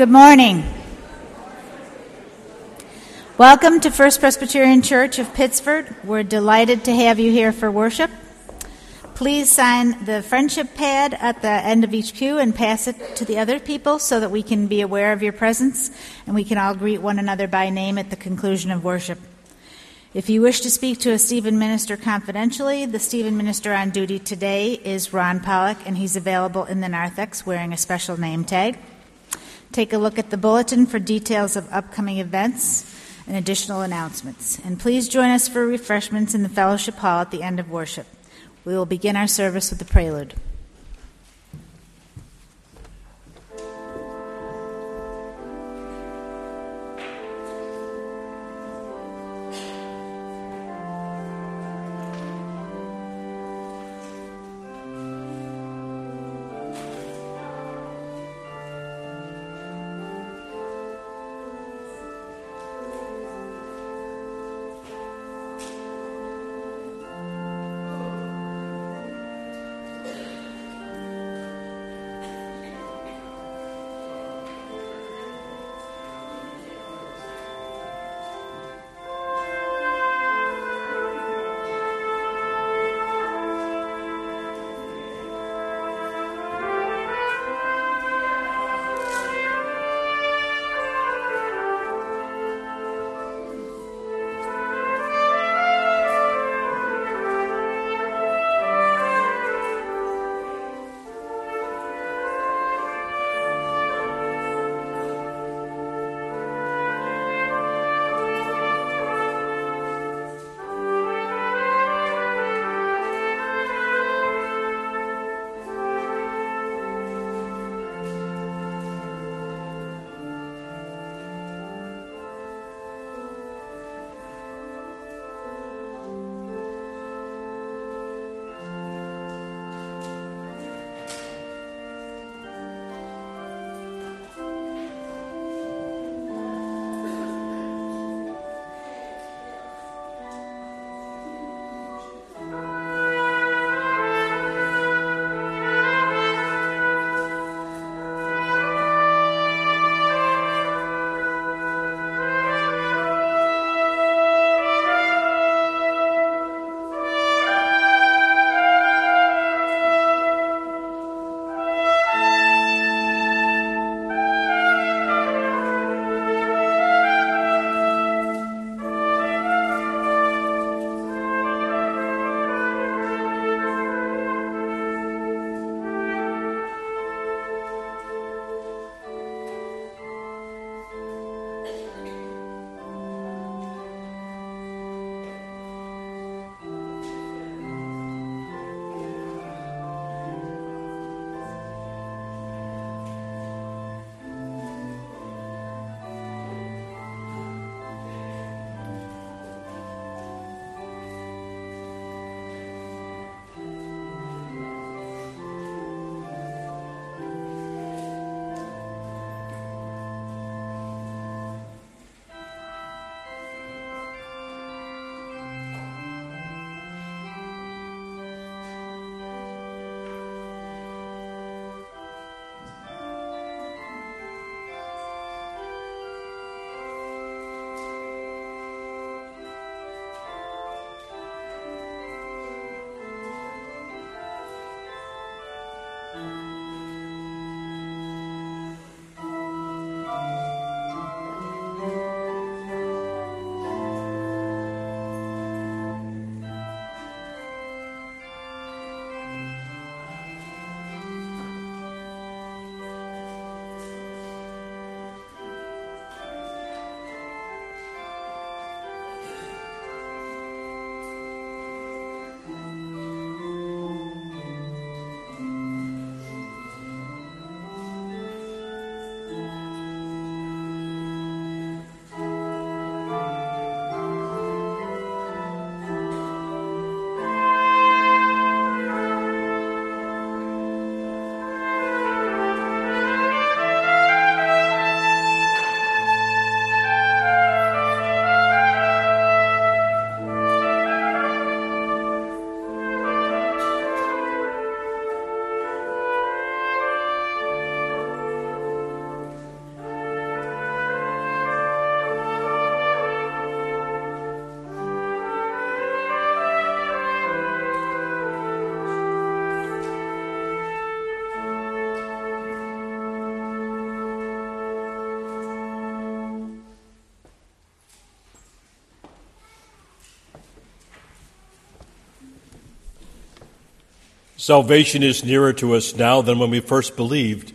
Good morning. Welcome to First Presbyterian Church of Pittsford. We're delighted to have you here for worship. Please sign the friendship pad at the end of each pew and pass it to the other people so that we can be aware of your presence and we can all greet one another by name at the conclusion of worship. If you wish to speak to a Stephen minister confidentially, the Stephen minister on duty today is Ron Pollock, and he's available in the narthex wearing a special name tag. Take a look at the bulletin for details of upcoming events and additional announcements. And please join us for refreshments in the fellowship hall at the end of worship. We will begin our service with the prelude. Salvation is nearer to us now than when we first believed.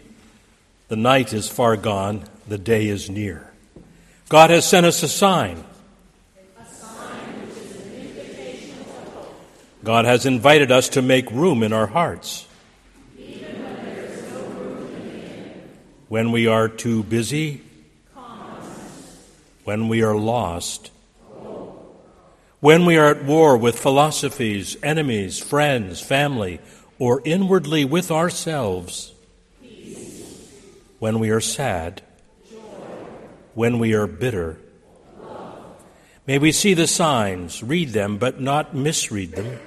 The night is far gone, the day is near. God has sent us a sign. God has invited us to make room in our hearts. When we are too busy. When we are lost. When we are at war with philosophies, enemies, friends, family, or inwardly with ourselves, Peace. when we are sad, Joy. when we are bitter. Love. May we see the signs, read them, but not misread them.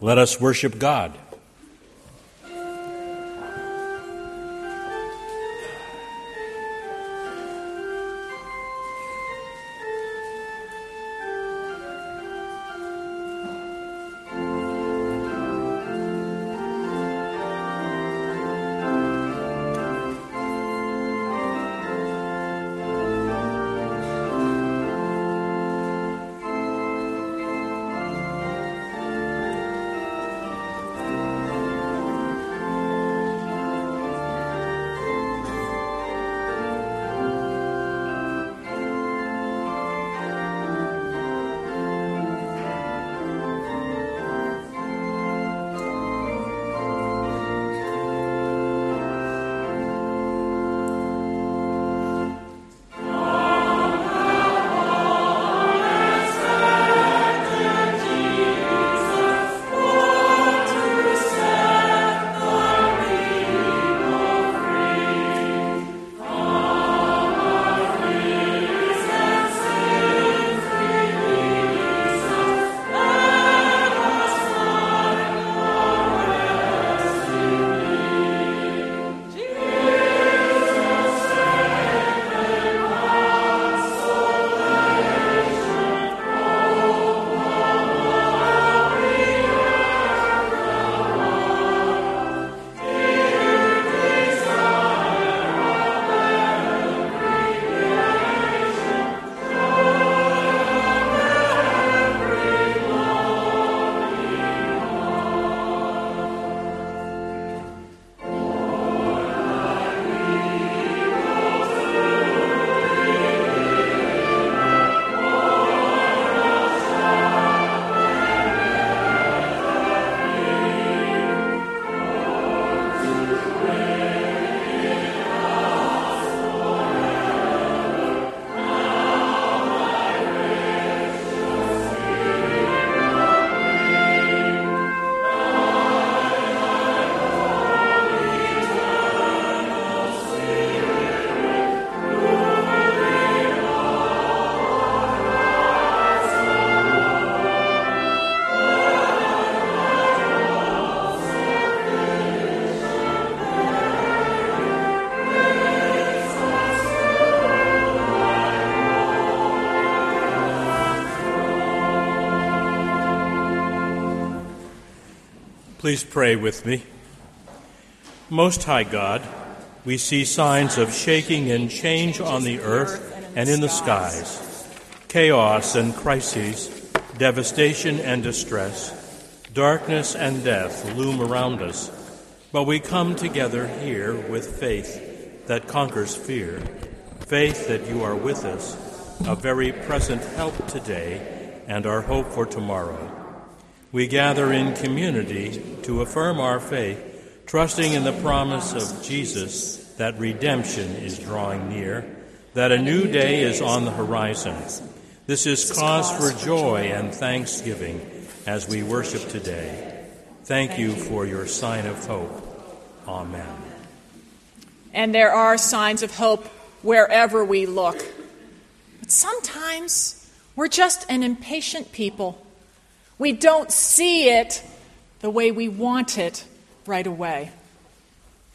Let us worship God. Please pray with me. Most High God, we see signs of shaking and change on the earth and in the skies, chaos and crises, devastation and distress, darkness and death loom around us. But we come together here with faith that conquers fear, faith that you are with us, a very present help today and our hope for tomorrow. We gather in community to affirm our faith, trusting in the promise of Jesus that redemption is drawing near, that a new day is on the horizon. This is cause for joy and thanksgiving as we worship today. Thank you for your sign of hope. Amen. And there are signs of hope wherever we look. But sometimes we're just an impatient people we don't see it the way we want it right away.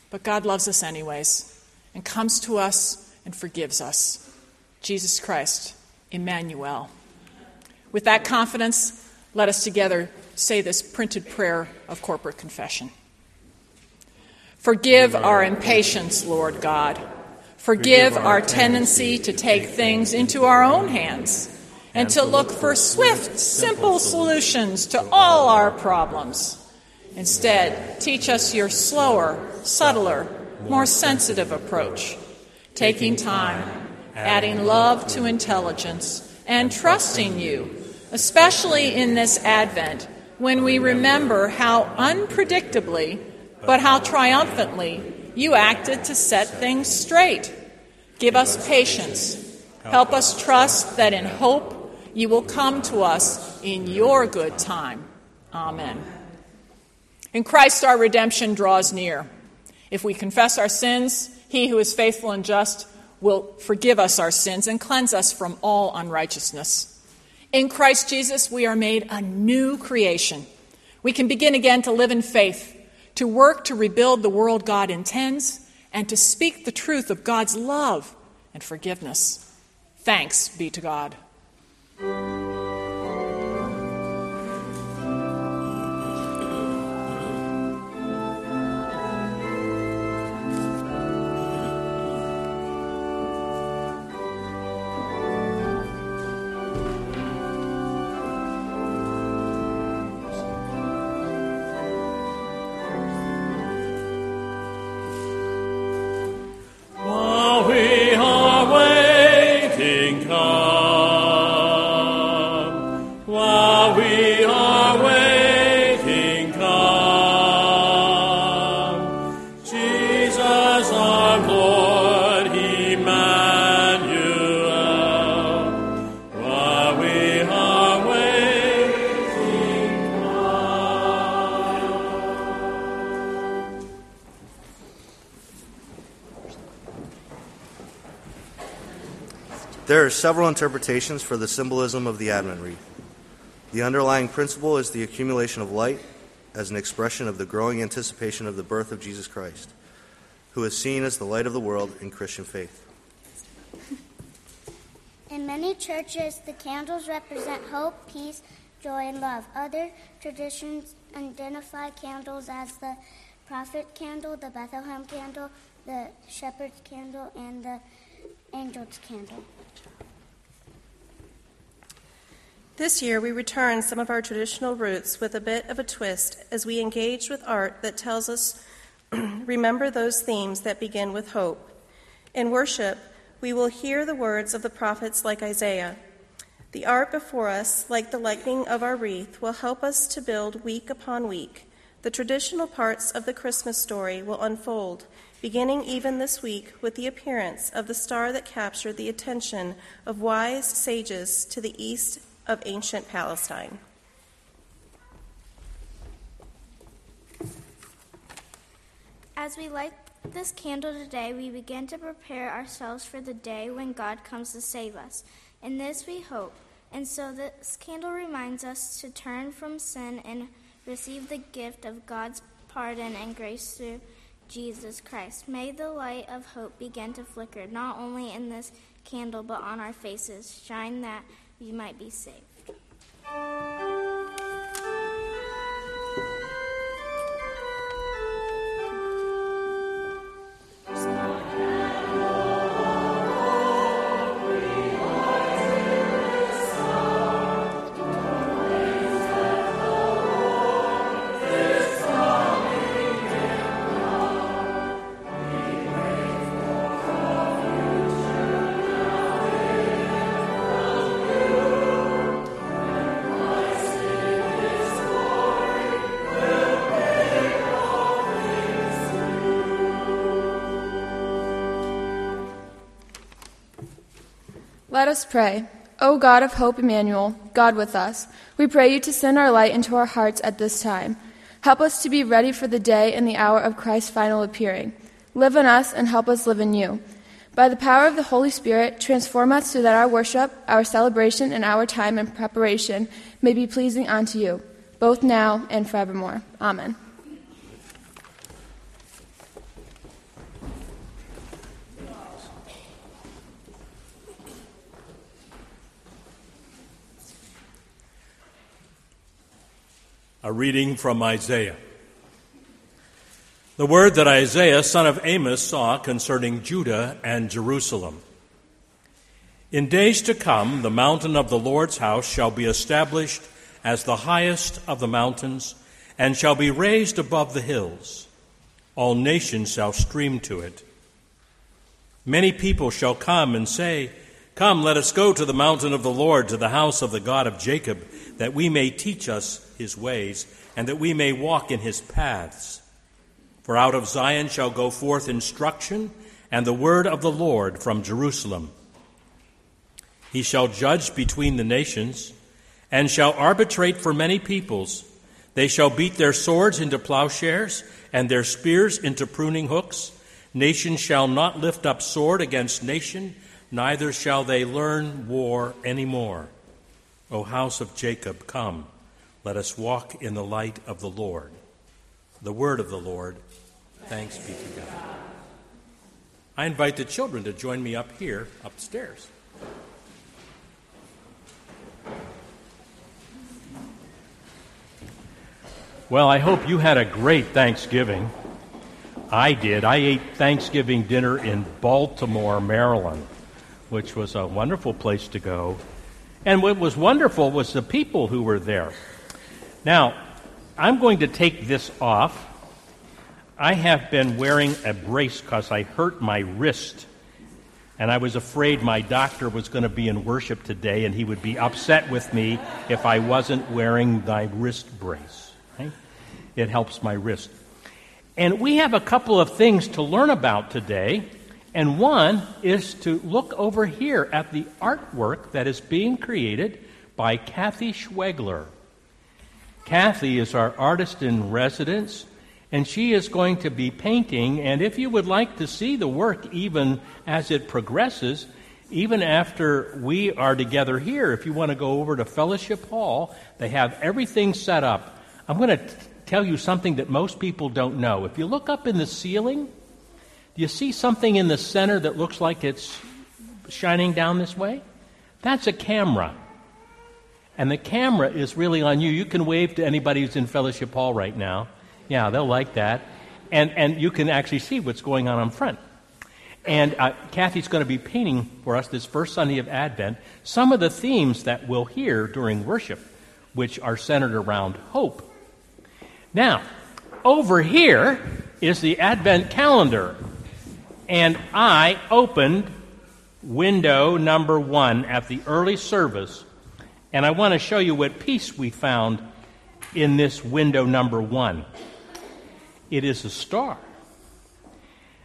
But God loves us anyways and comes to us and forgives us. Jesus Christ, Emmanuel. With that confidence, let us together say this printed prayer of corporate confession. Forgive our impatience, Lord God. Forgive our tendency to take things into our own hands and to look for swift, simple solutions to all our problems. Instead, teach us your slower, subtler, more sensitive approach, taking time, adding love to intelligence, and trusting you, especially in this Advent when we remember how unpredictably, but how triumphantly, you acted to set things straight. Give us patience. Help us trust that in hope you will come to us in your good time. Amen. In Christ, our redemption draws near. If we confess our sins, he who is faithful and just will forgive us our sins and cleanse us from all unrighteousness. In Christ Jesus, we are made a new creation. We can begin again to live in faith, to work to rebuild the world God intends, and to speak the truth of God's love and forgiveness. Thanks be to God. There several interpretations for the symbolism of the Advent wreath. The underlying principle is the accumulation of light as an expression of the growing anticipation of the birth of Jesus Christ, who is seen as the light of the world in Christian faith. In many churches, the candles represent hope, peace, joy, and love. Other traditions identify candles as the prophet candle, the Bethlehem candle, the shepherd's candle, and the angel's candle. This year, we return some of our traditional roots with a bit of a twist as we engage with art that tells us remember those themes that begin with hope. In worship, we will hear the words of the prophets like Isaiah. The art before us, like the lightning of our wreath, will help us to build week upon week. The traditional parts of the Christmas story will unfold, beginning even this week with the appearance of the star that captured the attention of wise sages to the east of ancient Palestine. As we light this candle today, we begin to prepare ourselves for the day when God comes to save us. In this we hope. And so this candle reminds us to turn from sin and receive the gift of God's pardon and grace through Jesus Christ. May the light of hope begin to flicker, not only in this candle, but on our faces. Shine that you might be saved. Let us pray. O God of hope, Emmanuel, God with us, we pray you to send our light into our hearts at this time. Help us to be ready for the day and the hour of Christ's final appearing. Live in us and help us live in you. By the power of the Holy Spirit, transform us so that our worship, our celebration, and our time and preparation may be pleasing unto you, both now and forevermore. Amen. A reading from Isaiah. The word that Isaiah, son of Amos, saw concerning Judah and Jerusalem. In days to come, the mountain of the Lord's house shall be established as the highest of the mountains, and shall be raised above the hills. All nations shall stream to it. Many people shall come and say, Come, let us go to the mountain of the Lord, to the house of the God of Jacob, that we may teach us his ways, and that we may walk in his paths. For out of Zion shall go forth instruction, and the word of the Lord from Jerusalem. He shall judge between the nations, and shall arbitrate for many peoples. They shall beat their swords into plowshares, and their spears into pruning hooks. Nation shall not lift up sword against nation, neither shall they learn war any more. O house of Jacob, come, let us walk in the light of the Lord. The word of the Lord. Thanks be to God. I invite the children to join me up here, upstairs. Well, I hope you had a great Thanksgiving. I did. I ate Thanksgiving dinner in Baltimore, Maryland, which was a wonderful place to go. And what was wonderful was the people who were there. Now, I'm going to take this off. I have been wearing a brace because I hurt my wrist. And I was afraid my doctor was going to be in worship today and he would be upset with me if I wasn't wearing my wrist brace. Right? It helps my wrist. And we have a couple of things to learn about today. And one is to look over here at the artwork that is being created by Kathy Schwegler. Kathy is our artist in residence, and she is going to be painting. And if you would like to see the work even as it progresses, even after we are together here, if you want to go over to Fellowship Hall, they have everything set up. I'm going to tell you something that most people don't know. If you look up in the ceiling, do you see something in the center that looks like it's shining down this way? That's a camera. And the camera is really on you. You can wave to anybody who's in Fellowship Hall right now. Yeah, they'll like that. And, and you can actually see what's going on in front. And uh, Kathy's going to be painting for us this first Sunday of Advent some of the themes that we'll hear during worship, which are centered around hope now, over here is the Advent calendar. And I opened window number one at the early service. And I want to show you what piece we found in this window number one. It is a star.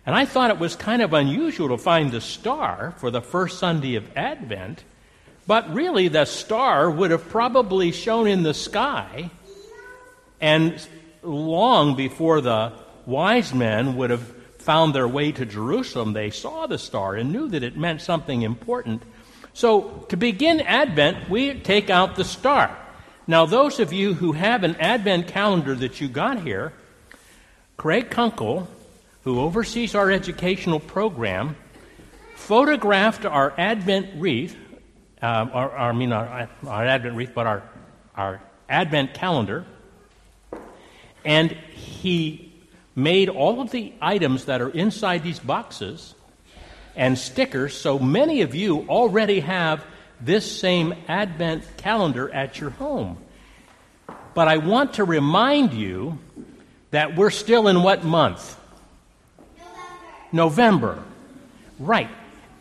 And I thought it was kind of unusual to find the star for the first Sunday of Advent, but really the star would have probably shone in the sky and long before the wise men would have found their way to Jerusalem, they saw the star and knew that it meant something important. So, to begin Advent, we take out the star. Now, those of you who have an Advent calendar that you got here, Craig Kunkel, who oversees our educational program, photographed our Advent wreath, uh, our, our, I mean, our, our Advent wreath, but our, our Advent calendar and he made all of the items that are inside these boxes and stickers, so many of you already have this same Advent calendar at your home. But I want to remind you that we're still in what month? November. November. Right.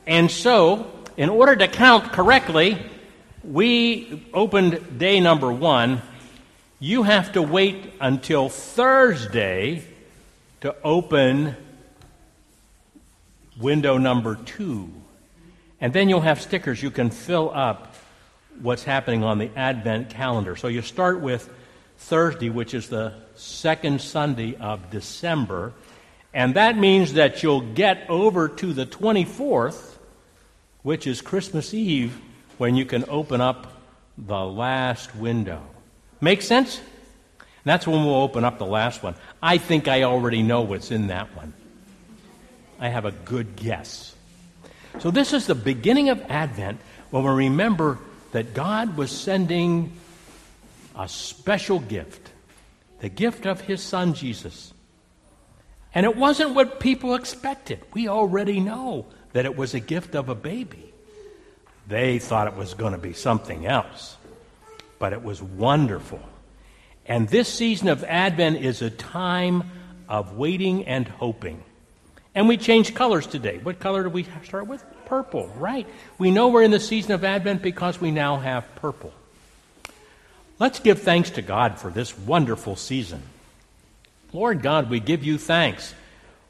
And so, in order to count correctly, we opened day number one you have to wait until Thursday to open window number two. And then you'll have stickers. You can fill up what's happening on the Advent calendar. So you start with Thursday, which is the second Sunday of December. And that means that you'll get over to the 24th, which is Christmas Eve, when you can open up the last window. Make sense? And that's when we'll open up the last one. I think I already know what's in that one. I have a good guess. So, this is the beginning of Advent when we remember that God was sending a special gift the gift of His Son, Jesus. And it wasn't what people expected. We already know that it was a gift of a baby. They thought it was going to be something else, but it was wonderful. And this season of Advent is a time of waiting and hoping. And we changed colors today. What color do we start with? Purple, right. We know we're in the season of Advent because we now have purple. Let's give thanks to God for this wonderful season. Lord God, we give you thanks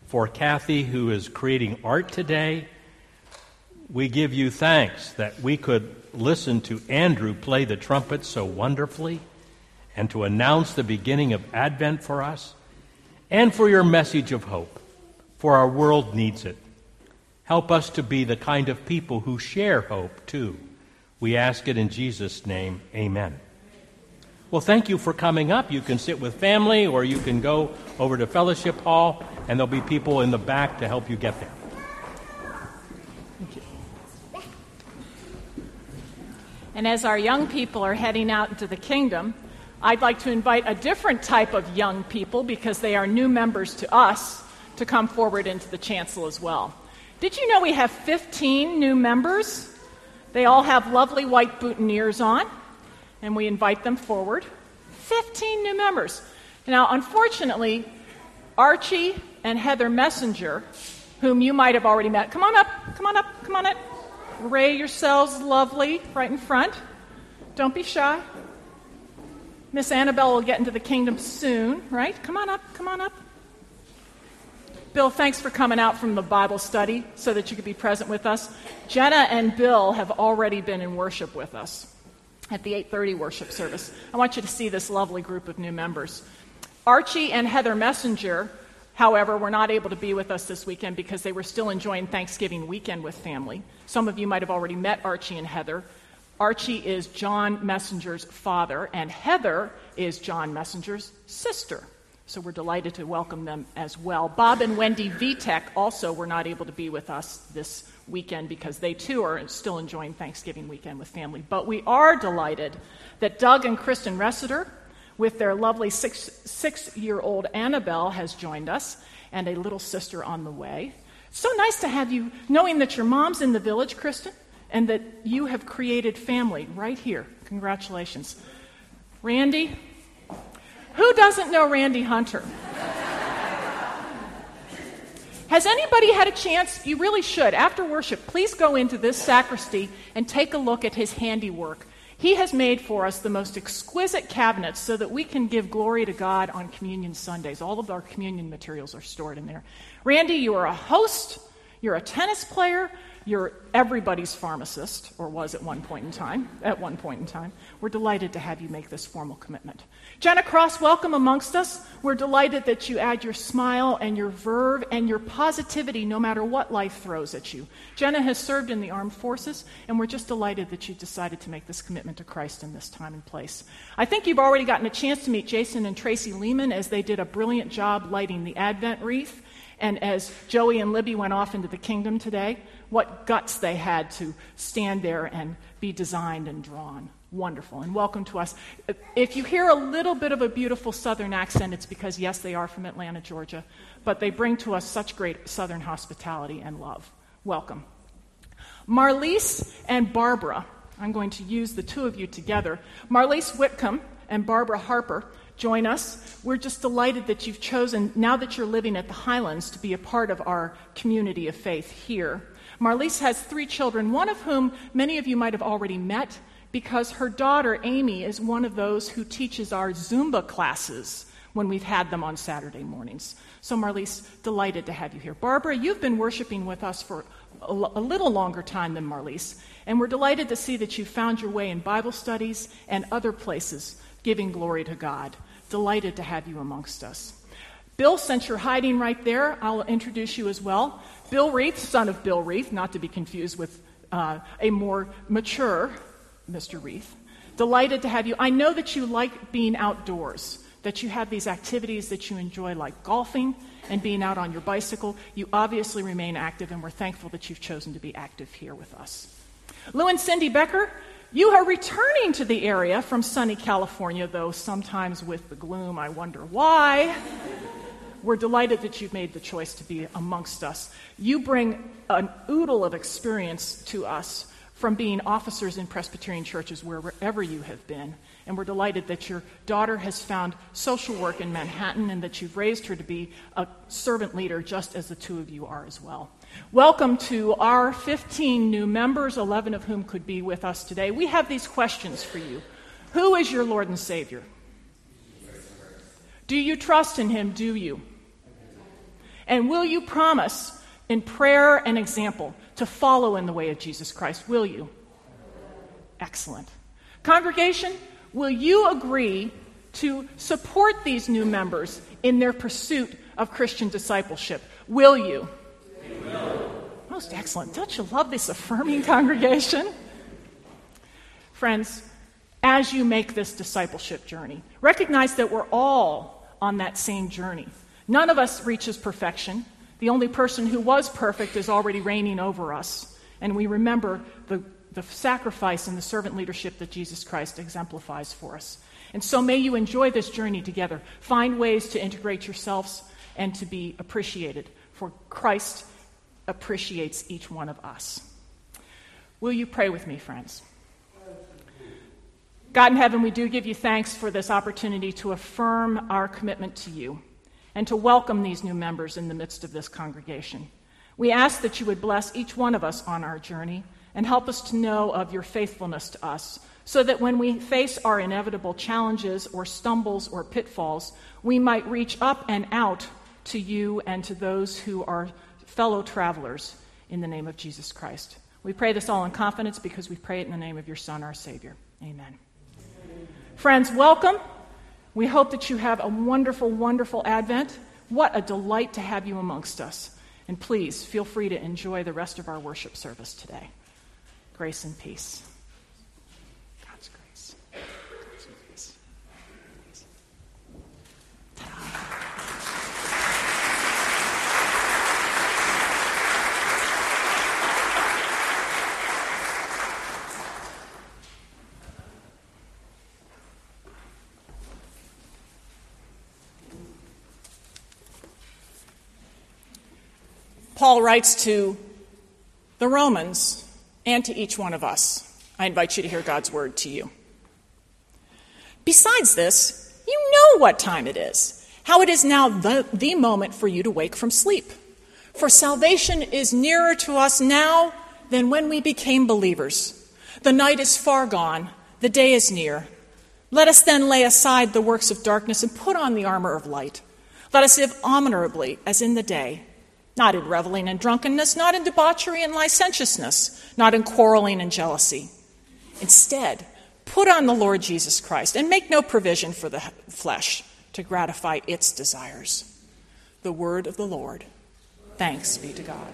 for Kathy, who is creating art today. We give you thanks that we could listen to Andrew play the trumpet so wonderfully and to announce the beginning of Advent for us, and for your message of hope, for our world needs it. Help us to be the kind of people who share hope, too. We ask it in Jesus' name. Amen. Well, thank you for coming up. You can sit with family or you can go over to Fellowship Hall, and there'll be people in the back to help you get there. You. And as our young people are heading out into the kingdom, I'd like to invite a different type of young people because they are new members to us to come forward into the chancel as well. Did you know we have 15 new members? They all have lovely white boutonnieres on, and we invite them forward. 15 new members. Now, unfortunately, Archie and Heather Messenger, whom you might have already met, come on up, come on up, come on up. Array yourselves lovely right in front. Don't be shy. Miss Annabelle will get into the kingdom soon, right? Come on up, come on up. Bill, thanks for coming out from the Bible study so that you could be present with us. Jenna and Bill have already been in worship with us at the 8:30 worship service. I want you to see this lovely group of new members. Archie and Heather Messenger, however, were not able to be with us this weekend because they were still enjoying Thanksgiving weekend with family. Some of you might have already met Archie and Heather. Archie is John Messenger's father, and Heather is John Messenger's sister. So we're delighted to welcome them as well. Bob and Wendy Vitek also were not able to be with us this weekend because they too are still enjoying Thanksgiving weekend with family. But we are delighted that Doug and Kristen Ressiter, with their lovely six, six year old Annabelle, has joined us, and a little sister on the way. So nice to have you, knowing that your mom's in the village, Kristen and that you have created family right here. Congratulations. Randy? Who doesn't know Randy Hunter? Has anybody had a chance? You really should. After worship, please go into this sacristy and take a look at his handiwork. He has made for us the most exquisite cabinets so that we can give glory to God on Communion Sundays. All of our communion materials are stored in there. Randy, you are a host, you're a tennis player, you're everybody's pharmacist, or was at one point in time. At one point in time, we're delighted to have you make this formal commitment. Jenna Cross, welcome amongst us. We're delighted that you add your smile and your verve and your positivity no matter what life throws at you. Jenna has served in the armed forces, and we're just delighted that you decided to make this commitment to Christ in this time and place. I think you've already gotten a chance to meet Jason and Tracy Lehman as they did a brilliant job lighting the Advent wreath. And as Joey and Libby went off into the kingdom today, what guts they had to stand there and be designed and drawn. Wonderful. And welcome to us. If you hear a little bit of a beautiful southern accent, it's because, yes, they are from Atlanta, Georgia, but they bring to us such great southern hospitality and love. Welcome. Marlise and Barbara, I'm going to use the two of you together. Marlise Whitcomb and Barbara Harper join us. We're just delighted that you've chosen, now that you're living at the Highlands, to be a part of our community of faith here. Marlise has three children, one of whom many of you might have already met because her daughter, Amy, is one of those who teaches our Zumba classes when we've had them on Saturday mornings. So, Marlise, delighted to have you here. Barbara, you've been worshiping with us for a, a little longer time than Marlise, and we're delighted to see that you found your way in Bible studies and other places giving glory to God. Delighted to have you amongst us. Bill, since you're hiding right there, I'll introduce you as well. Bill Reith, son of Bill Reith, not to be confused with uh, a more mature Mr. Reith. Delighted to have you. I know that you like being outdoors, that you have these activities that you enjoy, like golfing and being out on your bicycle. You obviously remain active, and we're thankful that you've chosen to be active here with us. Lou and Cindy Becker, you are returning to the area from sunny California, though sometimes with the gloom, I wonder why. We're delighted that you've made the choice to be amongst us. You bring an oodle of experience to us from being officers in Presbyterian churches wherever you have been. And we're delighted that your daughter has found social work in Manhattan and that you've raised her to be a servant leader just as the two of you are as well. Welcome to our 15 new members, 11 of whom could be with us today. We have these questions for you Who is your Lord and Savior? Do you trust in Him? Do you? And will you promise in prayer and example to follow in the way of Jesus Christ? Will you? Excellent. Congregation, will you agree to support these new members in their pursuit of Christian discipleship? Will you? Will. Most excellent. Don't you love this affirming congregation? Friends, as you make this discipleship journey, recognize that we're all on that same journey. None of us reaches perfection. The only person who was perfect is already reigning over us. And we remember the, the sacrifice and the servant leadership that Jesus Christ exemplifies for us. And so may you enjoy this journey together. Find ways to integrate yourselves and to be appreciated, for Christ appreciates each one of us. Will you pray with me, friends? God in heaven, we do give you thanks for this opportunity to affirm our commitment to you and to welcome these new members in the midst of this congregation. We ask that you would bless each one of us on our journey and help us to know of your faithfulness to us, so that when we face our inevitable challenges or stumbles or pitfalls, we might reach up and out to you and to those who are fellow travelers in the name of Jesus Christ. We pray this all in confidence because we pray it in the name of your Son, our Savior. Amen. Amen. Friends, welcome. We hope that you have a wonderful, wonderful Advent. What a delight to have you amongst us. And please feel free to enjoy the rest of our worship service today. Grace and peace. Paul writes to the Romans and to each one of us. I invite you to hear God's word to you. Besides this, you know what time it is, how it is now the, the moment for you to wake from sleep. For salvation is nearer to us now than when we became believers. The night is far gone, the day is near. Let us then lay aside the works of darkness and put on the armor of light. Let us live honorably as in the day not in reveling and drunkenness, not in debauchery and licentiousness, not in quarreling and jealousy. Instead, put on the Lord Jesus Christ and make no provision for the flesh to gratify its desires. The word of the Lord. Thanks be to God.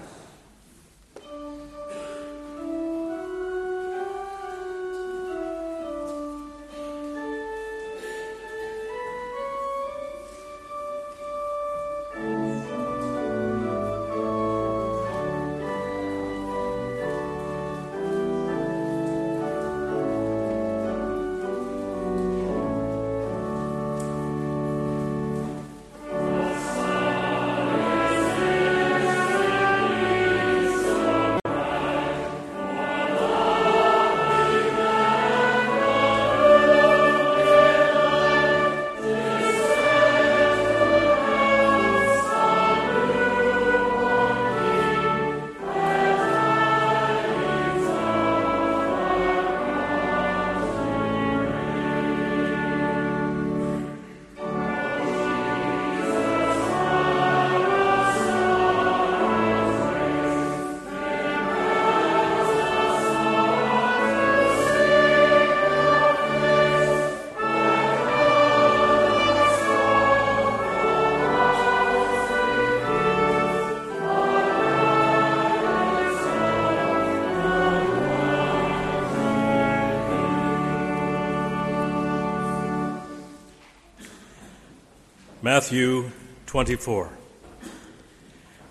Matthew 24.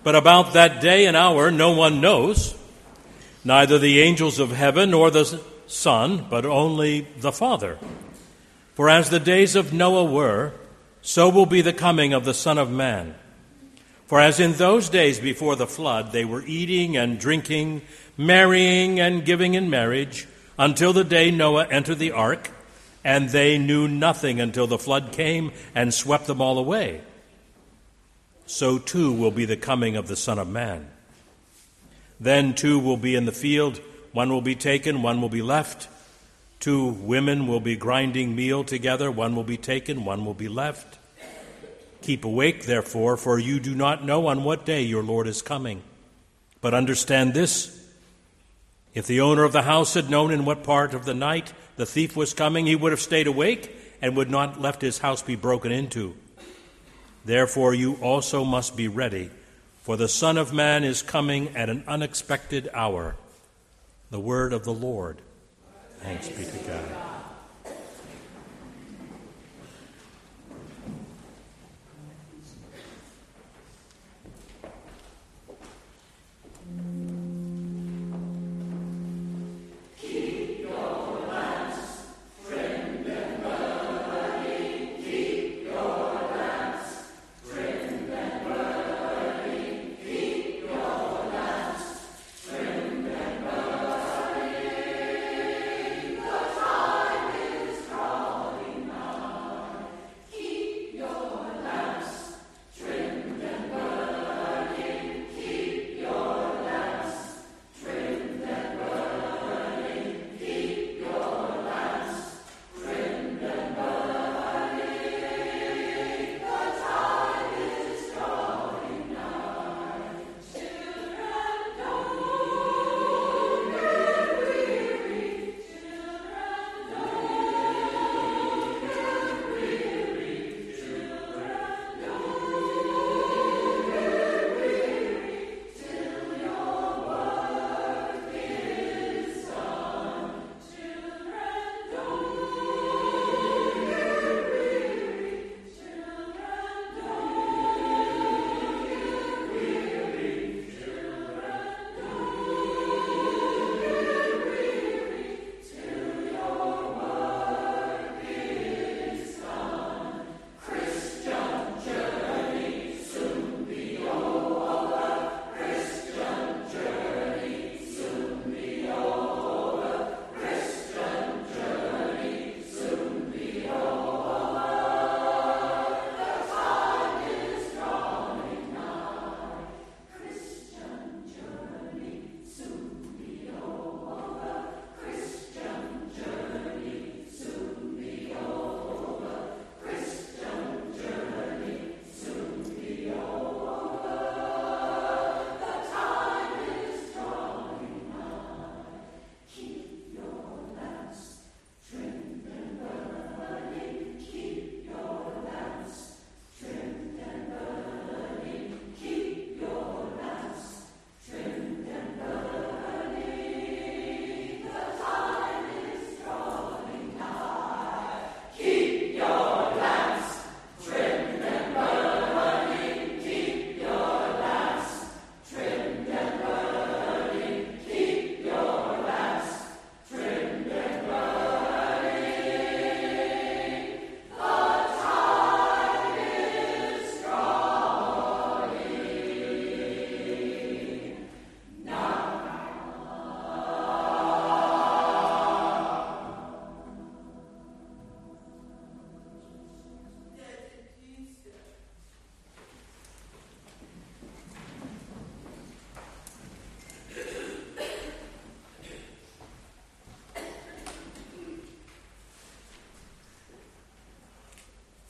But about that day and hour no one knows, neither the angels of heaven nor the Son, but only the Father. For as the days of Noah were, so will be the coming of the Son of Man. For as in those days before the flood, they were eating and drinking, marrying and giving in marriage, until the day Noah entered the ark, and they knew nothing until the flood came and swept them all away. So too will be the coming of the Son of Man. Then two will be in the field, one will be taken, one will be left. Two women will be grinding meal together, one will be taken, one will be left. Keep awake, therefore, for you do not know on what day your Lord is coming. But understand this if the owner of the house had known in what part of the night the thief was coming, he would have stayed awake and would not left his house be broken into. Therefore, you also must be ready, for the Son of Man is coming at an unexpected hour. The word of the Lord. Thanks be to God.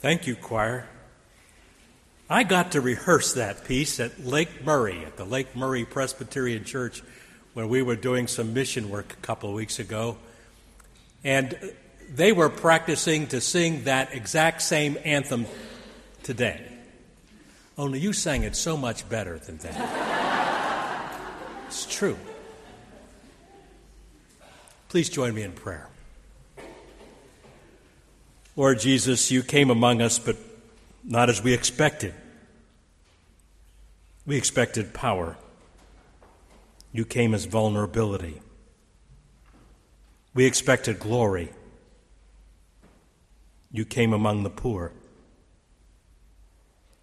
Thank you, choir. I got to rehearse that piece at Lake Murray, at the Lake Murray Presbyterian Church, when we were doing some mission work a couple of weeks ago. And they were practicing to sing that exact same anthem today. Only you sang it so much better than that. it's true. Please join me in prayer. Lord Jesus, you came among us, but not as we expected. We expected power. You came as vulnerability. We expected glory. You came among the poor.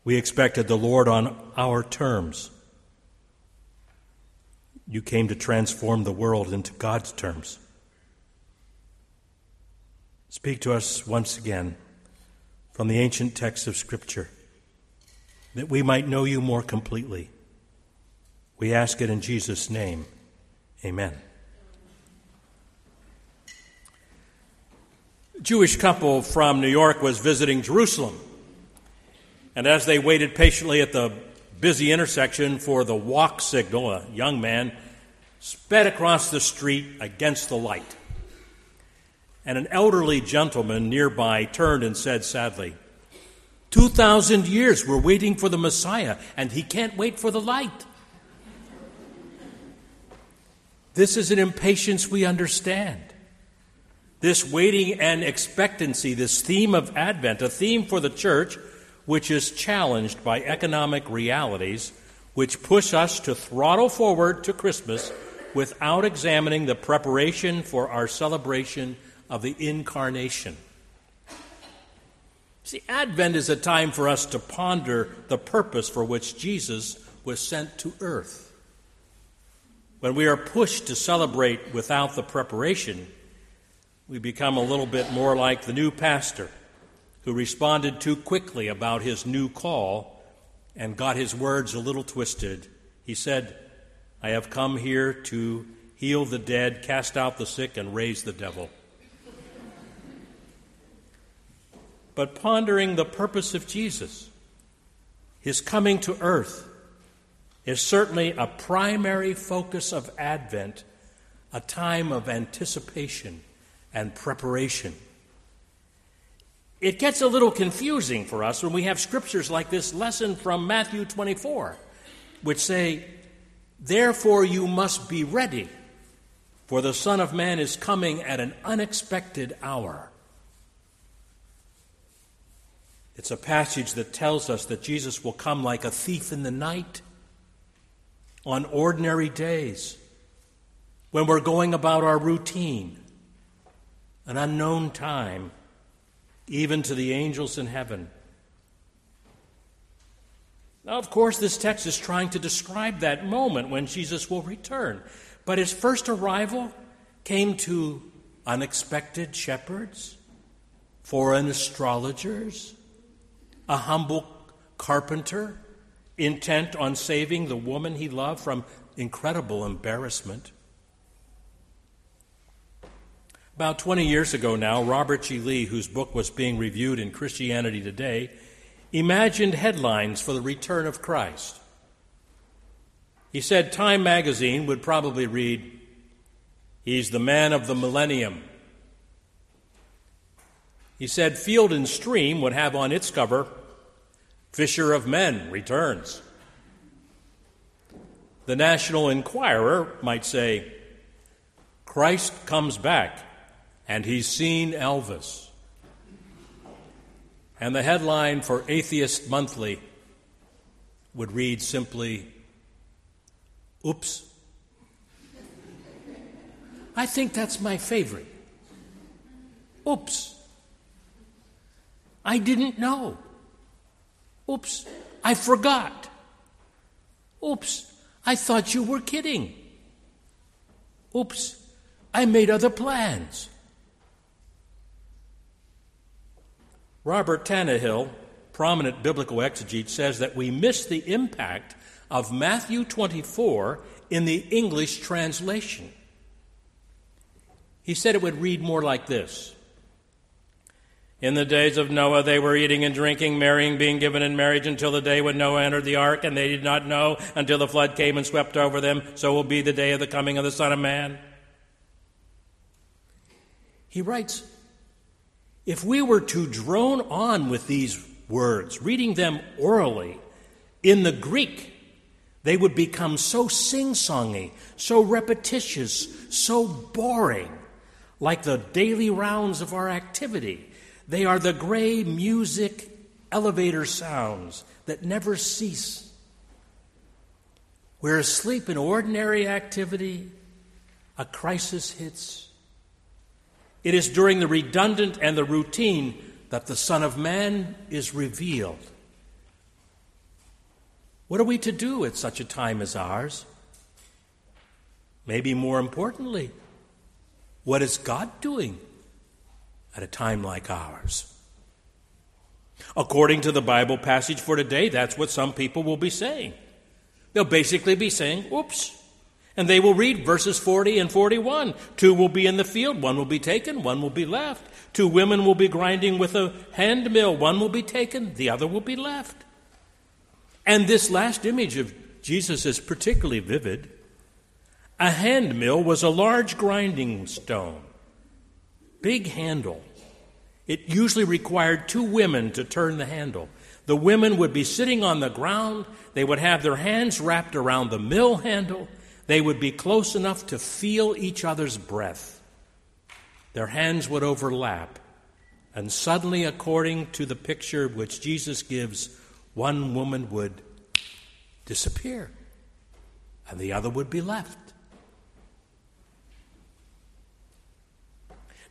We expected the Lord on our terms. You came to transform the world into God's terms. Speak to us once again from the ancient texts of Scripture that we might know you more completely. We ask it in Jesus' name. Amen. A Jewish couple from New York was visiting Jerusalem. And as they waited patiently at the busy intersection for the walk signal, a young man sped across the street against the light. And an elderly gentleman nearby turned and said sadly, 2,000 years we're waiting for the Messiah, and he can't wait for the light. This is an impatience we understand. This waiting and expectancy, this theme of Advent, a theme for the church which is challenged by economic realities which push us to throttle forward to Christmas without examining the preparation for our celebration of the incarnation. See, Advent is a time for us to ponder the purpose for which Jesus was sent to earth. When we are pushed to celebrate without the preparation, we become a little bit more like the new pastor who responded too quickly about his new call and got his words a little twisted. He said, I have come here to heal the dead, cast out the sick, and raise the devil. But pondering the purpose of Jesus, his coming to earth, is certainly a primary focus of Advent, a time of anticipation and preparation. It gets a little confusing for us when we have scriptures like this lesson from Matthew 24, which say, Therefore you must be ready, for the Son of Man is coming at an unexpected hour. It's a passage that tells us that Jesus will come like a thief in the night on ordinary days when we're going about our routine, an unknown time, even to the angels in heaven. Now, of course, this text is trying to describe that moment when Jesus will return. But his first arrival came to unexpected shepherds, foreign astrologers, a humble carpenter intent on saving the woman he loved from incredible embarrassment. About 20 years ago now, Robert G. Lee, whose book was being reviewed in Christianity Today, imagined headlines for the return of Christ. He said Time magazine would probably read, He's the man of the millennium. He said Field and Stream would have on its cover, Fisher of Men returns. The National Enquirer might say, Christ comes back and he's seen Elvis. And the headline for Atheist Monthly would read simply, Oops. I think that's my favorite. Oops. I didn't know. Oops, I forgot. Oops, I thought you were kidding. Oops, I made other plans. Robert Tannehill, prominent biblical exegete, says that we miss the impact of Matthew 24 in the English translation. He said it would read more like this in the days of Noah, they were eating and drinking, marrying, being given in marriage until the day when Noah entered the ark, and they did not know until the flood came and swept over them. So will be the day of the coming of the Son of Man. He writes If we were to drone on with these words, reading them orally, in the Greek, they would become so sing songy, so repetitious, so boring, like the daily rounds of our activity. They are the gray music elevator sounds that never cease. We're asleep in ordinary activity, a crisis hits. It is during the redundant and the routine that the Son of Man is revealed. What are we to do at such a time as ours? Maybe more importantly, what is God doing at a time like ours? According to the Bible passage for today, that's what some people will be saying. They'll basically be saying, oops. And they will read verses 40 and 41. Two will be in the field, one will be taken, one will be left. Two women will be grinding with a hand mill, one will be taken, the other will be left. And this last image of Jesus is particularly vivid. A hand mill was a large grinding stone, big handle. It usually required two women to turn the handle. The women would be sitting on the ground, they would have their hands wrapped around the mill handle, they would be close enough to feel each other's breath. Their hands would overlap, and suddenly, according to the picture which Jesus gives, one woman would disappear, and the other would be left.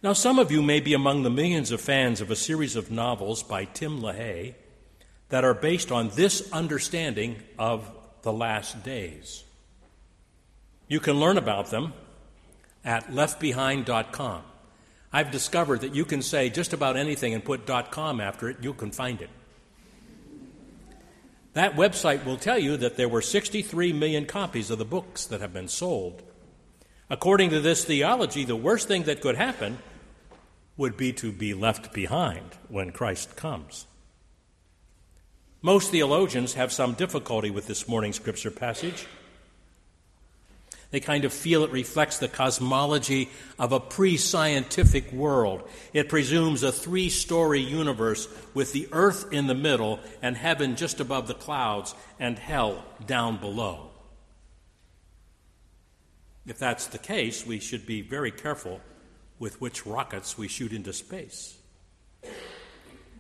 Now, some of you may be among the millions of fans of a series of novels by Tim LaHaye that are based on this understanding of the last days. You can learn about them at leftbehind.com. I've discovered that you can say just about anything and put .com after it, you can find it. That website will tell you that there were 63 million copies of the books that have been sold. According to this theology, the worst thing that could happen would be to be left behind when Christ comes. Most theologians have some difficulty with this morning's scripture passage. They kind of feel it reflects the cosmology of a pre scientific world. It presumes a three story universe with the earth in the middle and heaven just above the clouds and hell down below. If that's the case, we should be very careful with which rockets we shoot into space.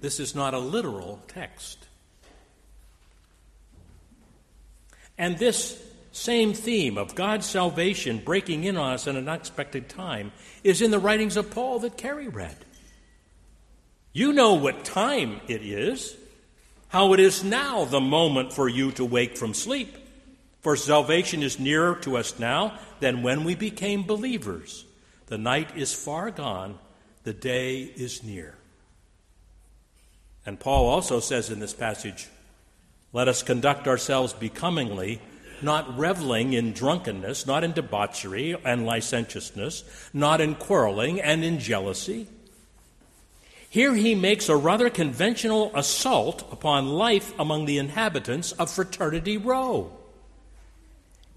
This is not a literal text. And this same theme of God's salvation breaking in on us in an unexpected time is in the writings of Paul that Carrie read. You know what time it is, how it is now the moment for you to wake from sleep. For salvation is nearer to us now than when we became believers. The night is far gone, the day is near. And Paul also says in this passage, Let us conduct ourselves becomingly, not reveling in drunkenness, not in debauchery and licentiousness, not in quarreling and in jealousy. Here he makes a rather conventional assault upon life among the inhabitants of Fraternity Row.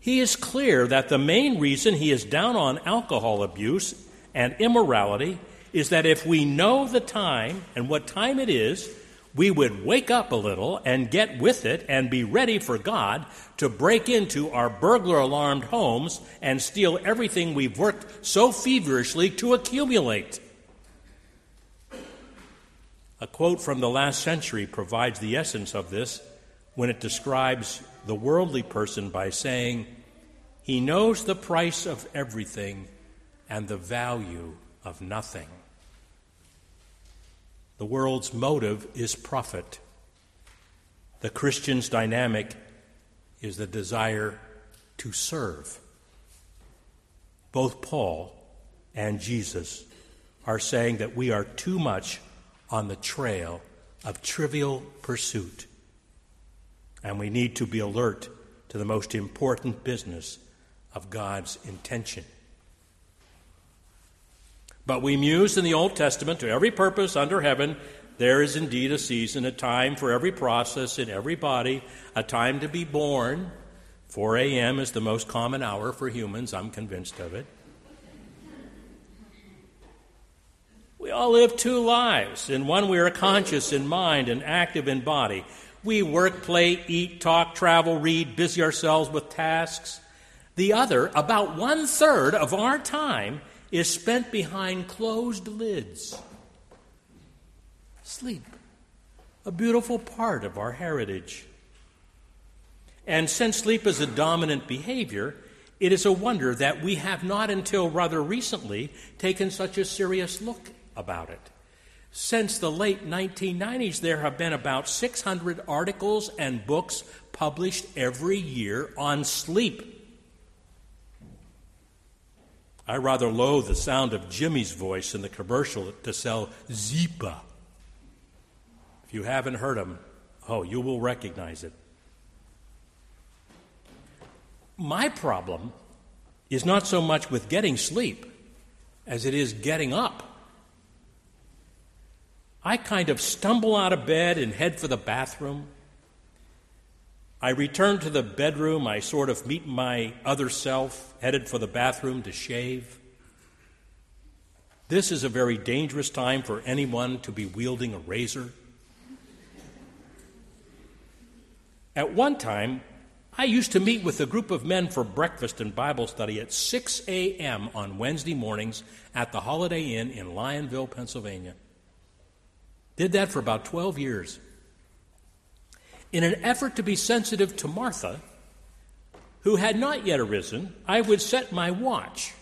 He is clear that the main reason he is down on alcohol abuse and immorality is that if we know the time and what time it is, we would wake up a little and get with it and be ready for God to break into our burglar alarmed homes and steal everything we've worked so feverishly to accumulate. A quote from the last century provides the essence of this when it describes the worldly person by saying, He knows the price of everything and the value of nothing. The world's motive is profit. The Christian's dynamic is the desire to serve. Both Paul and Jesus are saying that we are too much on the trail of trivial pursuit and we need to be alert to the most important business of God's intention. But we muse in the Old Testament to every purpose under heaven. There is indeed a season, a time for every process in every body, a time to be born. 4 a.m. is the most common hour for humans, I'm convinced of it. We all live two lives. In one, we are conscious in mind and active in body. We work, play, eat, talk, travel, read, busy ourselves with tasks. The other, about one third of our time, is spent behind closed lids. Sleep, a beautiful part of our heritage. And since sleep is a dominant behavior, it is a wonder that we have not until rather recently taken such a serious look about it. Since the late 1990s, there have been about 600 articles and books published every year on sleep. I rather loathe the sound of Jimmy's voice in the commercial to sell Zyppah. If you haven't heard him, oh, you will recognize it. My problem is not so much with getting sleep as it is getting up. I kind of stumble out of bed and head for the bathroom. I return to the bedroom. I sort of meet my other self, headed for the bathroom to shave. This is a very dangerous time for anyone to be wielding a razor. At one time, I used to meet with a group of men for breakfast and Bible study at 6 a.m. on Wednesday mornings at the Holiday Inn in Lionville, Pennsylvania. Did that for about 12 years. In an effort to be sensitive to Martha, who had not yet arisen, I would set my watch.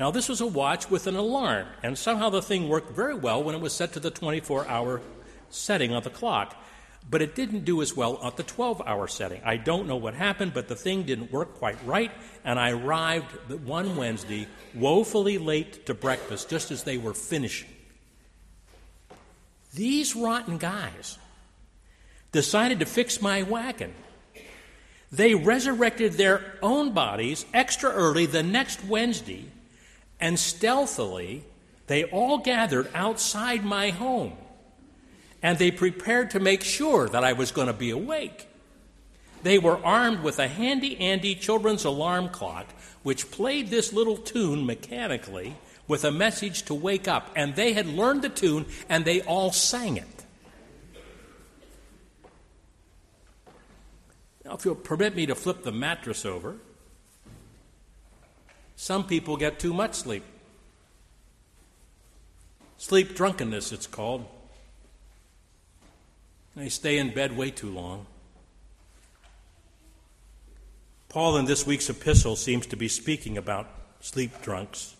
Now, this was a watch with an alarm, and somehow the thing worked very well when it was set to the 24 hour setting on the clock, but it didn't do as well at the 12 hour setting. I don't know what happened, but the thing didn't work quite right, and I arrived one Wednesday woefully late to breakfast just as they were finishing. These rotten guys decided to fix my wagon. They resurrected their own bodies extra early the next Wednesday, and stealthily they all gathered outside my home. And they prepared to make sure that I was going to be awake. They were armed with a handy Andy children's alarm clock, which played this little tune mechanically with a message to wake up. And they had learned the tune and they all sang it. Now, if you'll permit me to flip the mattress over, some people get too much sleep. Sleep drunkenness, it's called. They stay in bed way too long. Paul, in this week's epistle, seems to be speaking about sleep drunks.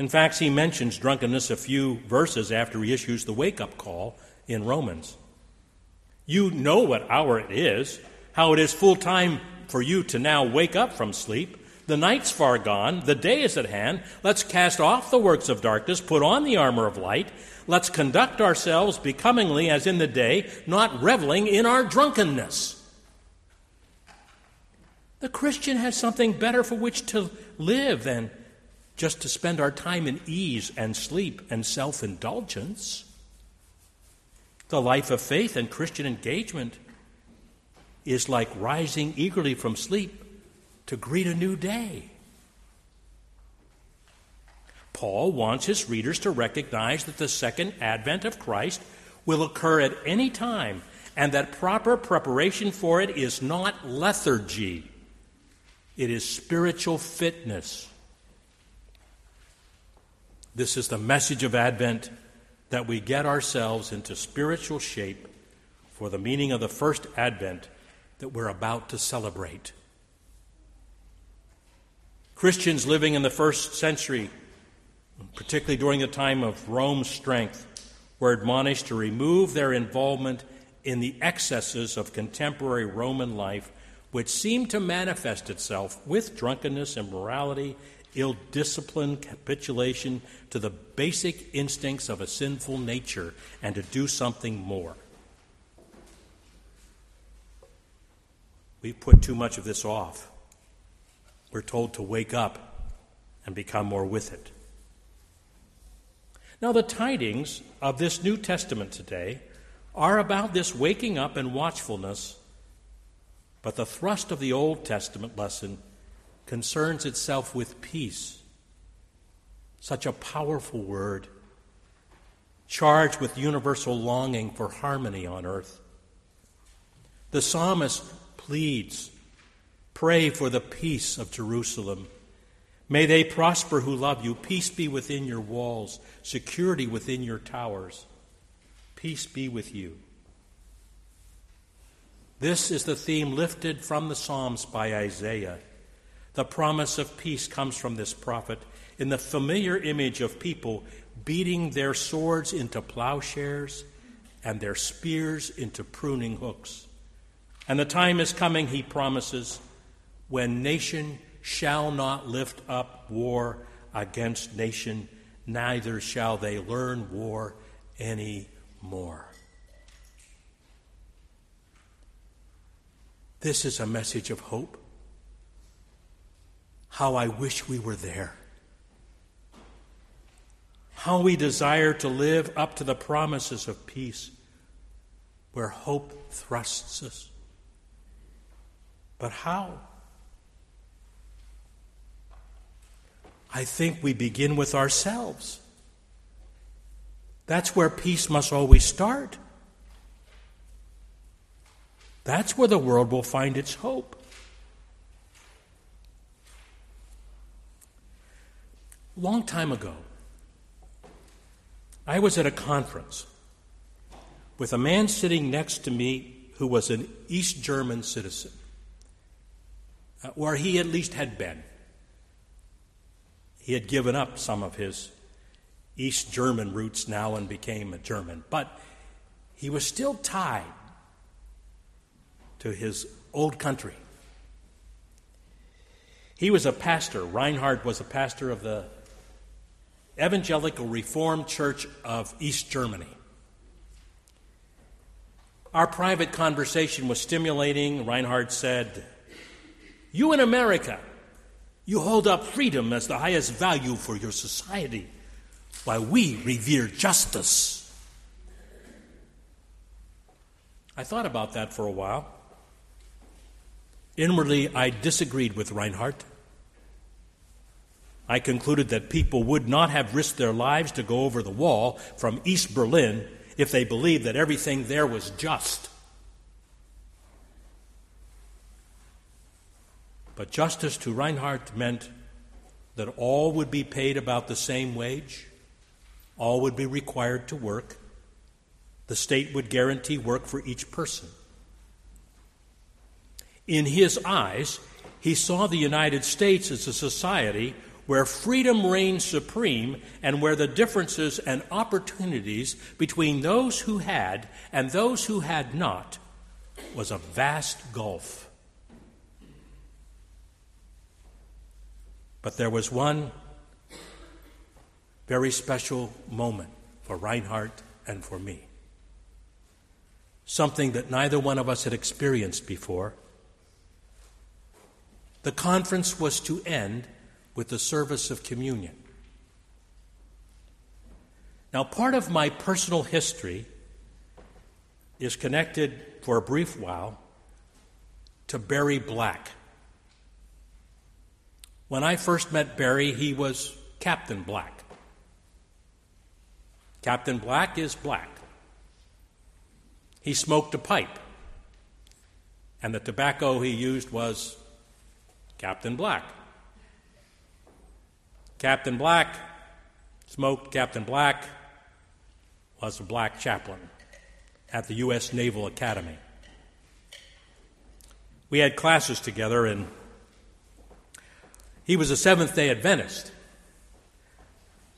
In fact, he mentions drunkenness a few verses after he issues the wake up call in Romans. You know what hour it is, how it is full time for you to now wake up from sleep. The night's far gone, the day is at hand. Let's cast off the works of darkness, put on the armor of light. Let's conduct ourselves becomingly as in the day, not reveling in our drunkenness. The Christian has something better for which to live than just to spend our time in ease and sleep and self indulgence. The life of faith and Christian engagement is like rising eagerly from sleep to greet a new day. Paul wants his readers to recognize that the second advent of Christ will occur at any time and that proper preparation for it is not lethargy, it is spiritual fitness. This is the message of Advent that we get ourselves into spiritual shape for the meaning of the first Advent that we're about to celebrate. Christians living in the first century, particularly during the time of Rome's strength, were admonished to remove their involvement in the excesses of contemporary Roman life, which seemed to manifest itself with drunkenness, immorality, ill discipline, capitulation to the basic instincts of a sinful nature, and to do something more. We've put too much of this off. We're told to wake up and become more with it. Now, the tidings of this New Testament today are about this waking up and watchfulness, but the thrust of the Old Testament lesson concerns itself with peace. Such a powerful word, charged with universal longing for harmony on earth. The psalmist pleads Pray for the peace of Jerusalem. May they prosper who love you. Peace be within your walls, security within your towers. Peace be with you. This is the theme lifted from the Psalms by Isaiah. The promise of peace comes from this prophet in the familiar image of people beating their swords into plowshares and their spears into pruning hooks. And the time is coming, he promises, when nation shall not lift up war against nation, neither shall they learn war any more. This is a message of hope. How I wish we were there. How we desire to live up to the promises of peace where hope thrusts us. But how? I think we begin with ourselves. That's where peace must always start. That's where the world will find its hope. Long time ago, I was at a conference with a man sitting next to me who was an East German citizen, uh, or he at least had been. He had given up some of his East German roots now and became a German, but he was still tied to his old country. He was a pastor. Reinhard was a pastor of the Evangelical Reformed Church of East Germany. Our private conversation was stimulating. Reinhard said, You in America, you hold up freedom as the highest value for your society, while we revere justice. I thought about that for a while. Inwardly, I disagreed with Reinhard. I concluded that people would not have risked their lives to go over the wall from East Berlin if they believed that everything there was just. But justice to Reinhardt meant that all would be paid about the same wage, all would be required to work, the state would guarantee work for each person. In his eyes, he saw the United States as a society where freedom reigned supreme and where the differences and opportunities between those who had and those who had not was a vast gulf. But there was one very special moment for Reinhardt and for me. Something that neither one of us had experienced before. The conference was to end with the service of communion. Now, part of my personal history is connected for a brief while to Barry Black. When I first met Barry, he was Captain Black. Captain Black is black. He smoked a pipe, and the tobacco he used was Captain Black. Captain Black smoked Captain Black was a black chaplain at the U.S. Naval Academy. We had classes together, and he was a Seventh day Adventist.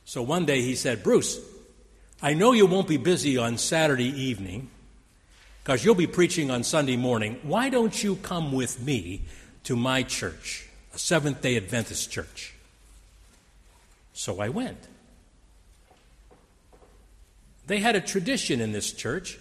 So one day he said, Bruce, I know you won't be busy on Saturday evening because you'll be preaching on Sunday morning. Why don't you come with me to my church, a Seventh day Adventist church. So I went. They had a tradition in this church.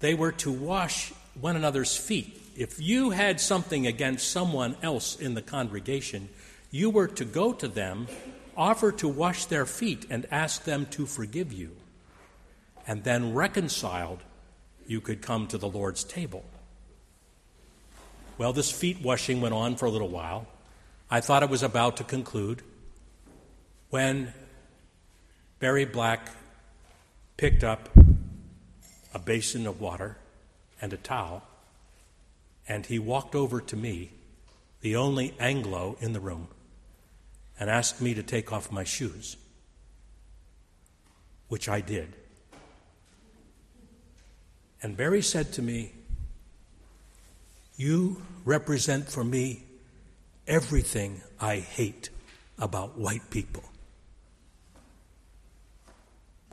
They were to wash one another's feet. If you had something against someone else in the congregation, you were to go to them, offer to wash their feet, and ask them to forgive you. And then, reconciled, you could come to the Lord's table. Well, this feet washing went on for a little while. I thought it was about to conclude when Barry Black picked up a basin of water and a towel, and he walked over to me, the only Anglo in the room, and asked me to take off my shoes, which I did. And Barry said to me, you represent for me everything I hate about white people.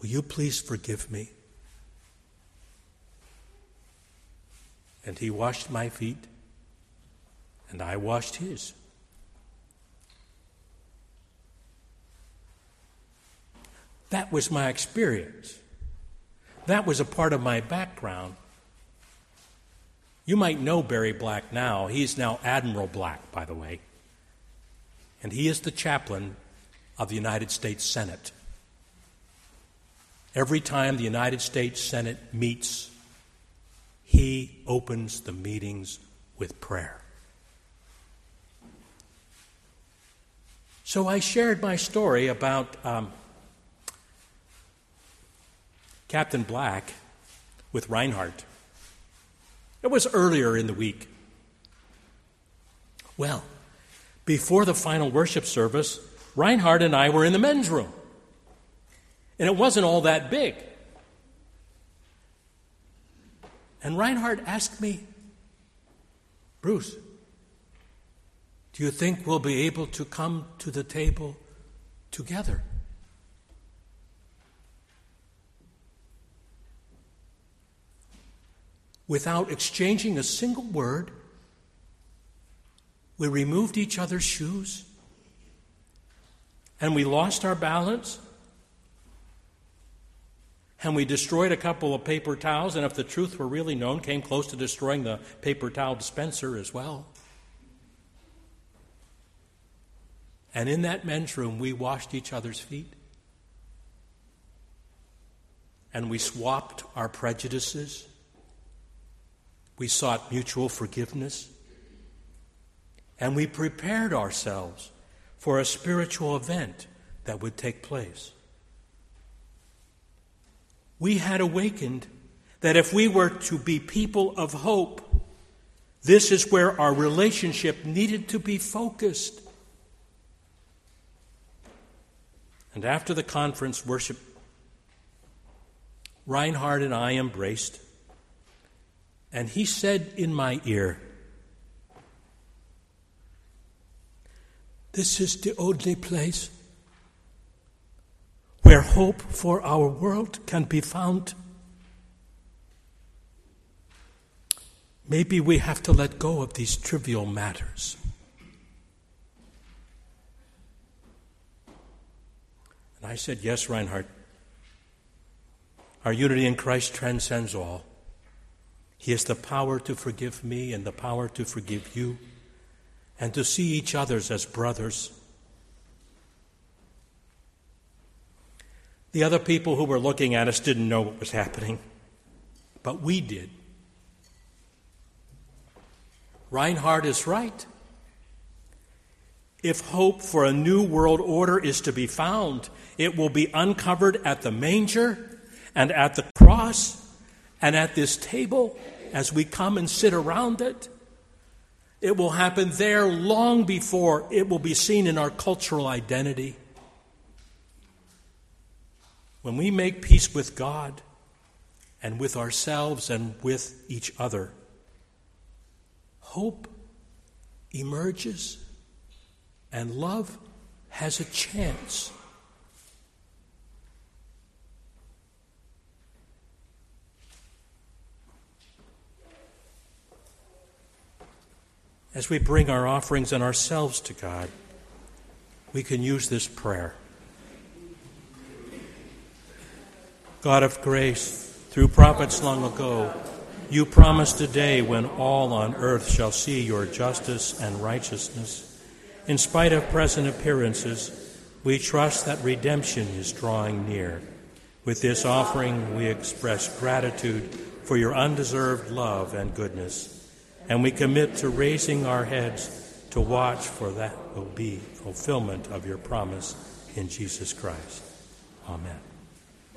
Will you please forgive me? And he washed my feet, and I washed his. That was my experience. That was a part of my background. You might know Barry Black now. He's now Admiral Black, by the way. And he is the chaplain of the United States Senate. Every time the United States Senate meets, he opens the meetings with prayer. So I shared my story about um, Captain Black with Reinhardt. It was earlier in the week. Well, before the final worship service, Reinhardt and I were in the men's room. And it wasn't all that big. And Reinhardt asked me, Bruce, do you think we'll be able to come to the table together? Without exchanging a single word, we removed each other's shoes and we lost our balance and we destroyed a couple of paper towels, and if the truth were really known, came close to destroying the paper towel dispenser as well. And in that men's room, we washed each other's feet. And we swapped our prejudices. We sought mutual forgiveness. And we prepared ourselves for a spiritual event that would take place we had awakened that if we were to be people of hope, this is where our relationship needed to be focused. And after the conference worship, Reinhardt and I embraced, and he said in my ear, This is the only place where hope for our world can be found. Maybe we have to let go of these trivial matters. And I said, Yes, Reinhardt. Our unity in Christ transcends all. He has the power to forgive me and the power to forgive you and to see each other as brothers. The other people who were looking at us didn't know what was happening, but we did. Reinhardt is right. If hope for a new world order is to be found, it will be uncovered at the manger and at the cross and at this table as we come and sit around it. It will happen there long before it will be seen in our cultural identity. When we make peace with God and with ourselves and with each other, hope emerges and love has a chance. As we bring our offerings and ourselves to God, we can use this prayer. God of grace, through prophets long ago, you promised a day when all on earth shall see your justice and righteousness. In spite of present appearances, we trust that redemption is drawing near. With this offering, we express gratitude for your undeserved love and goodness, and we commit to raising our heads to watch for that will be fulfillment of your promise in Jesus Christ. Amen.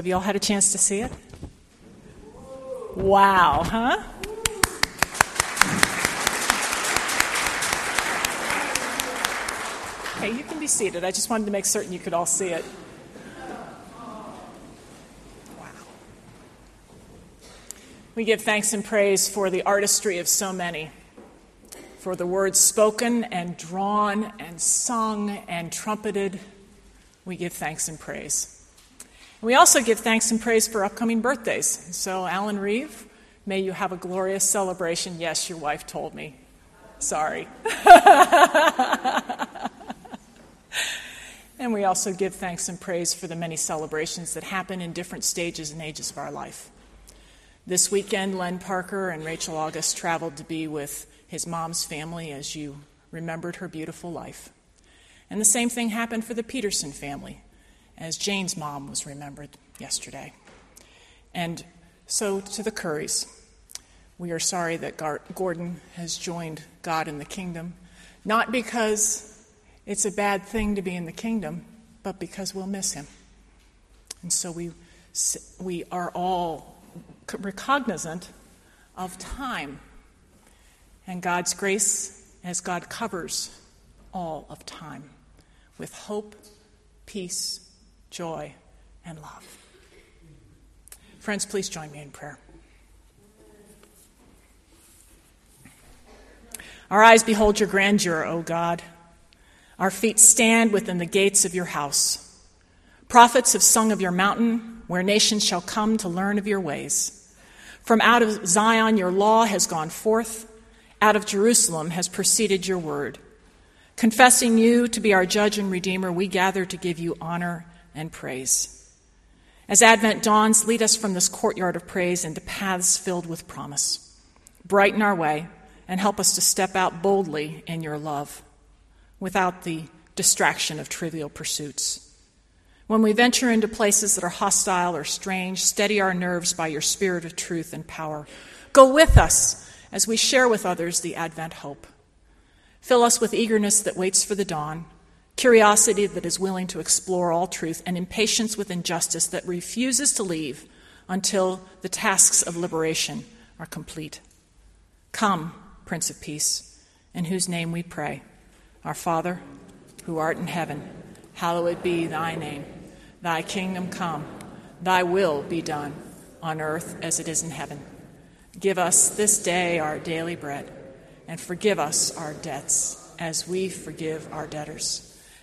have you all had a chance to see it? Wow, huh? Okay, you can be seated. I just wanted to make certain you could all see it. Wow. We give thanks and praise for the artistry of so many, for the words spoken and drawn and sung and trumpeted. We give thanks and praise. We also give thanks and praise for upcoming birthdays. So, Alan Reeve, may you have a glorious celebration. Yes, your wife told me. Sorry. and we also give thanks and praise for the many celebrations that happen in different stages and ages of our life. This weekend, Len Parker and Rachel August traveled to be with his mom's family as you remembered her beautiful life. And the same thing happened for the Peterson family as Jane's mom was remembered yesterday. And so to the Currys, we are sorry that Gar- Gordon has joined God in the kingdom, not because it's a bad thing to be in the kingdom, but because we'll miss him. And so we, we are all recognizant of time and God's grace as God covers all of time with hope, peace, joy, and love. Friends, please join me in prayer. Our eyes behold your grandeur, O God. Our feet stand within the gates of your house. Prophets have sung of your mountain, where nations shall come to learn of your ways. From out of Zion your law has gone forth, out of Jerusalem has proceeded your word. Confessing you to be our judge and redeemer, we gather to give you honor and praise. As Advent dawns, lead us from this courtyard of praise into paths filled with promise. Brighten our way and help us to step out boldly in your love without the distraction of trivial pursuits. When we venture into places that are hostile or strange, steady our nerves by your spirit of truth and power. Go with us as we share with others the Advent hope. Fill us with eagerness that waits for the dawn curiosity that is willing to explore all truth, and impatience with injustice that refuses to leave until the tasks of liberation are complete. Come, Prince of Peace, in whose name we pray. Our Father, who art in heaven, hallowed be thy name. Thy kingdom come, thy will be done, on earth as it is in heaven. Give us this day our daily bread, and forgive us our debts as we forgive our debtors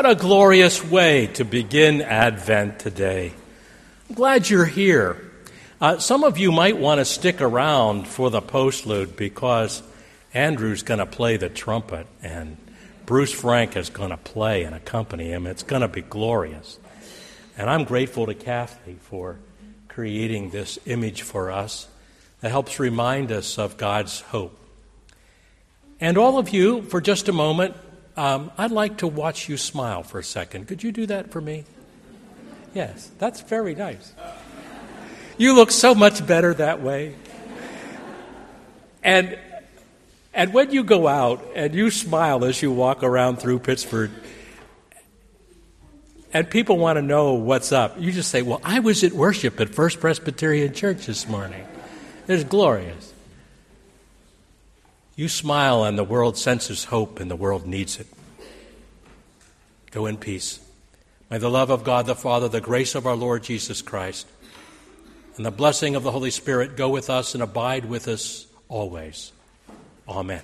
What a glorious way to begin Advent today. I'm glad you're here. Uh, some of you might want to stick around for the postlude because Andrew's going to play the trumpet and Bruce Frank is going to play and accompany him. It's going to be glorious. And I'm grateful to Kathy for creating this image for us that helps remind us of God's hope. And all of you, for just a moment, um, I'd like to watch you smile for a second. Could you do that for me? Yes, that's very nice. You look so much better that way. And and when you go out and you smile as you walk around through Pittsburgh, and people want to know what's up, you just say, Well, I was at worship at First Presbyterian Church this morning. It's glorious. You smile, and the world senses hope, and the world needs it. Go in peace. May the love of God the Father, the grace of our Lord Jesus Christ, and the blessing of the Holy Spirit go with us and abide with us always. Amen.